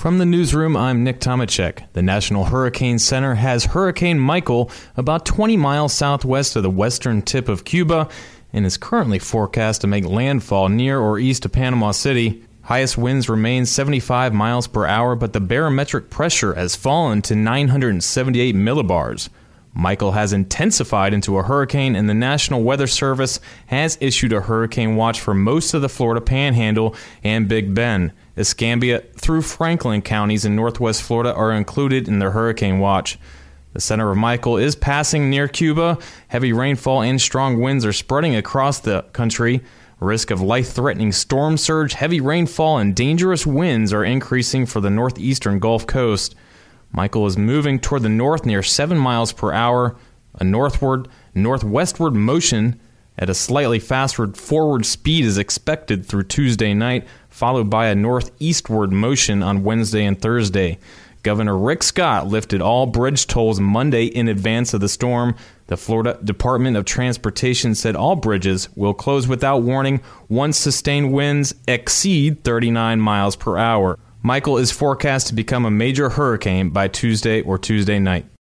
From the newsroom, I'm Nick Tomecek. The National Hurricane Center has Hurricane Michael about 20 miles southwest of the western tip of Cuba and is currently forecast to make landfall near or east of Panama City. Highest winds remain 75 miles per hour, but the barometric pressure has fallen to 978 millibars. Michael has intensified into a hurricane, and the National Weather Service has issued a hurricane watch for most of the Florida Panhandle and Big Bend. Escambia through Franklin counties in northwest Florida are included in the hurricane watch. The center of Michael is passing near Cuba. Heavy rainfall and strong winds are spreading across the country. Risk of life threatening storm surge, heavy rainfall, and dangerous winds are increasing for the northeastern Gulf Coast. Michael is moving toward the north near 7 miles per hour. A northward, northwestward motion at a slightly faster forward speed is expected through Tuesday night, followed by a northeastward motion on Wednesday and Thursday. Governor Rick Scott lifted all bridge tolls Monday in advance of the storm. The Florida Department of Transportation said all bridges will close without warning once sustained winds exceed 39 miles per hour. Michael is forecast to become a major hurricane by Tuesday or Tuesday night.